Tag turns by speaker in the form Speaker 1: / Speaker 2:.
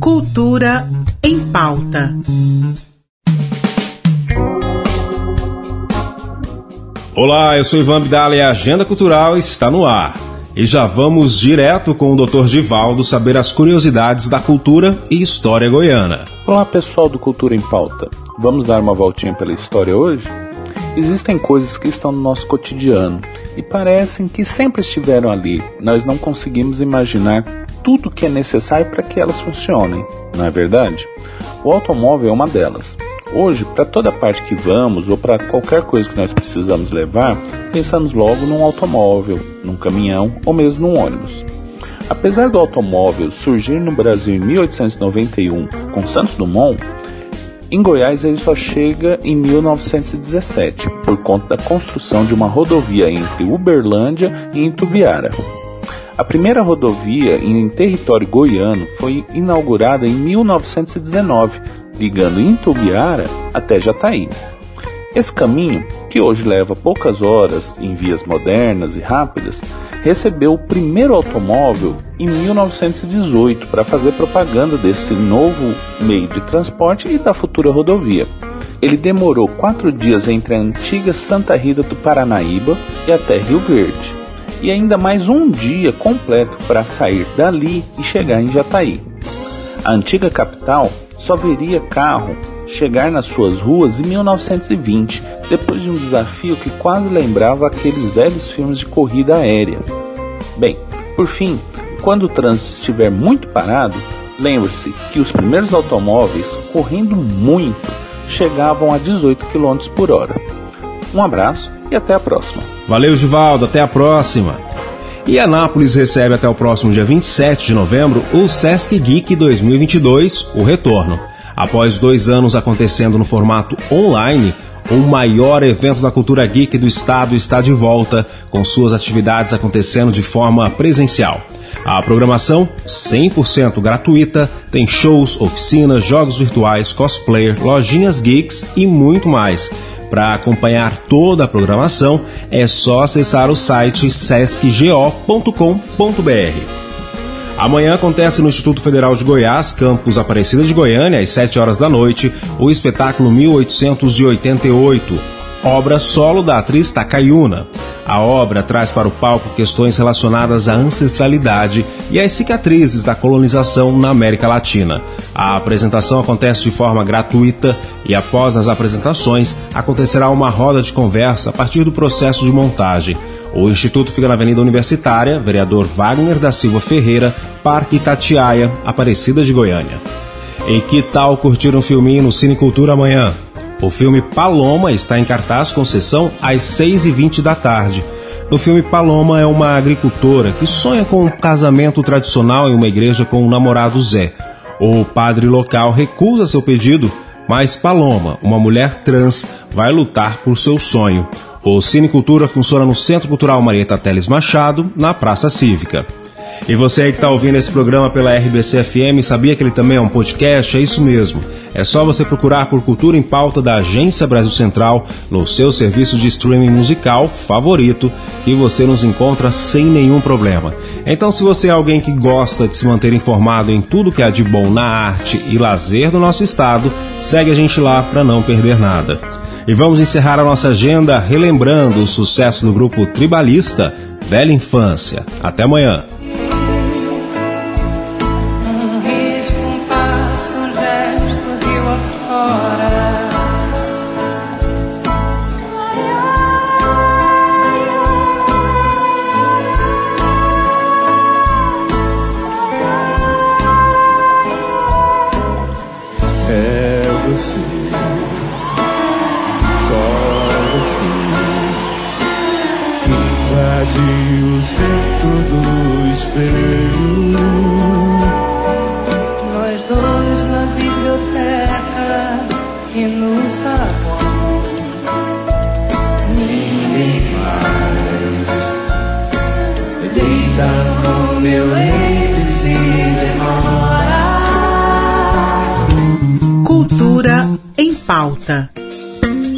Speaker 1: Cultura em pauta.
Speaker 2: Olá, eu sou Ivan Bidala e a Agenda Cultural está no ar. E já vamos direto com o Dr. Givaldo saber as curiosidades da cultura e história goiana.
Speaker 3: Olá, pessoal do Cultura em Pauta. Vamos dar uma voltinha pela história hoje? Existem coisas que estão no nosso cotidiano e parecem que sempre estiveram ali. Nós não conseguimos imaginar tudo que é necessário para que elas funcionem, não é verdade? O automóvel é uma delas. Hoje, para toda parte que vamos ou para qualquer coisa que nós precisamos levar, pensamos logo num automóvel, num caminhão ou mesmo num ônibus. Apesar do automóvel surgir no Brasil em 1891 com Santos Dumont, em Goiás ele só chega em 1917, por conta da construção de uma rodovia entre Uberlândia e Itubiara. A primeira rodovia em território goiano foi inaugurada em 1919, ligando Itubiara até Jataí. Esse caminho, que hoje leva poucas horas em vias modernas e rápidas, recebeu o primeiro automóvel em 1918 para fazer propaganda desse novo meio de transporte e da futura rodovia. Ele demorou quatro dias entre a antiga Santa Rita do Paranaíba e até Rio Verde, e ainda mais um dia completo para sair dali e chegar em Jataí. A antiga capital só veria carro chegar nas suas ruas em 1920, depois de um desafio que quase lembrava aqueles velhos filmes de corrida aérea. Bem, por fim, quando o trânsito estiver muito parado, lembre-se que os primeiros automóveis, correndo muito, chegavam a 18 km por hora. Um abraço e até a próxima.
Speaker 2: Valeu, Givaldo, até a próxima. E Anápolis recebe até o próximo dia 27 de novembro o Sesc Geek 2022, o retorno. Após dois anos acontecendo no formato online, o maior evento da cultura geek do estado está de volta, com suas atividades acontecendo de forma presencial. A programação, 100% gratuita, tem shows, oficinas, jogos virtuais, cosplayer, lojinhas geeks e muito mais. Para acompanhar toda a programação, é só acessar o site sescgo.com.br. Amanhã acontece no Instituto Federal de Goiás, campus Aparecida de Goiânia, às 7 horas da noite, o espetáculo 1888, obra solo da atriz Takayuna. A obra traz para o palco questões relacionadas à ancestralidade e às cicatrizes da colonização na América Latina. A apresentação acontece de forma gratuita e, após as apresentações, acontecerá uma roda de conversa a partir do processo de montagem. O Instituto fica na Avenida Universitária, vereador Wagner da Silva Ferreira, Parque Itatiaia, Aparecida de Goiânia. E que tal curtir um filminho no Cine Cultura amanhã? O filme Paloma está em cartaz com sessão às 6h20 da tarde. No filme Paloma é uma agricultora que sonha com um casamento tradicional em uma igreja com o namorado Zé. O padre local recusa seu pedido, mas Paloma, uma mulher trans, vai lutar por seu sonho. O Cine Cultura funciona no Centro Cultural Marieta Teles Machado, na Praça Cívica. E você aí que está ouvindo esse programa pela RBC FM, sabia que ele também é um podcast? É isso mesmo. É só você procurar por Cultura em Pauta da Agência Brasil Central no seu serviço de streaming musical favorito, que você nos encontra sem nenhum problema. Então, se você é alguém que gosta de se manter informado em tudo que há de bom na arte e lazer do nosso estado, segue a gente lá para não perder nada. E vamos encerrar a nossa agenda relembrando o sucesso do grupo tribalista Velha Infância. Até amanhã.
Speaker 4: O centro do espelho.
Speaker 5: Nós dois na biblioteca e no saguão.
Speaker 4: Ninguém mais deita no meu leito se demora.
Speaker 1: Cultura em pauta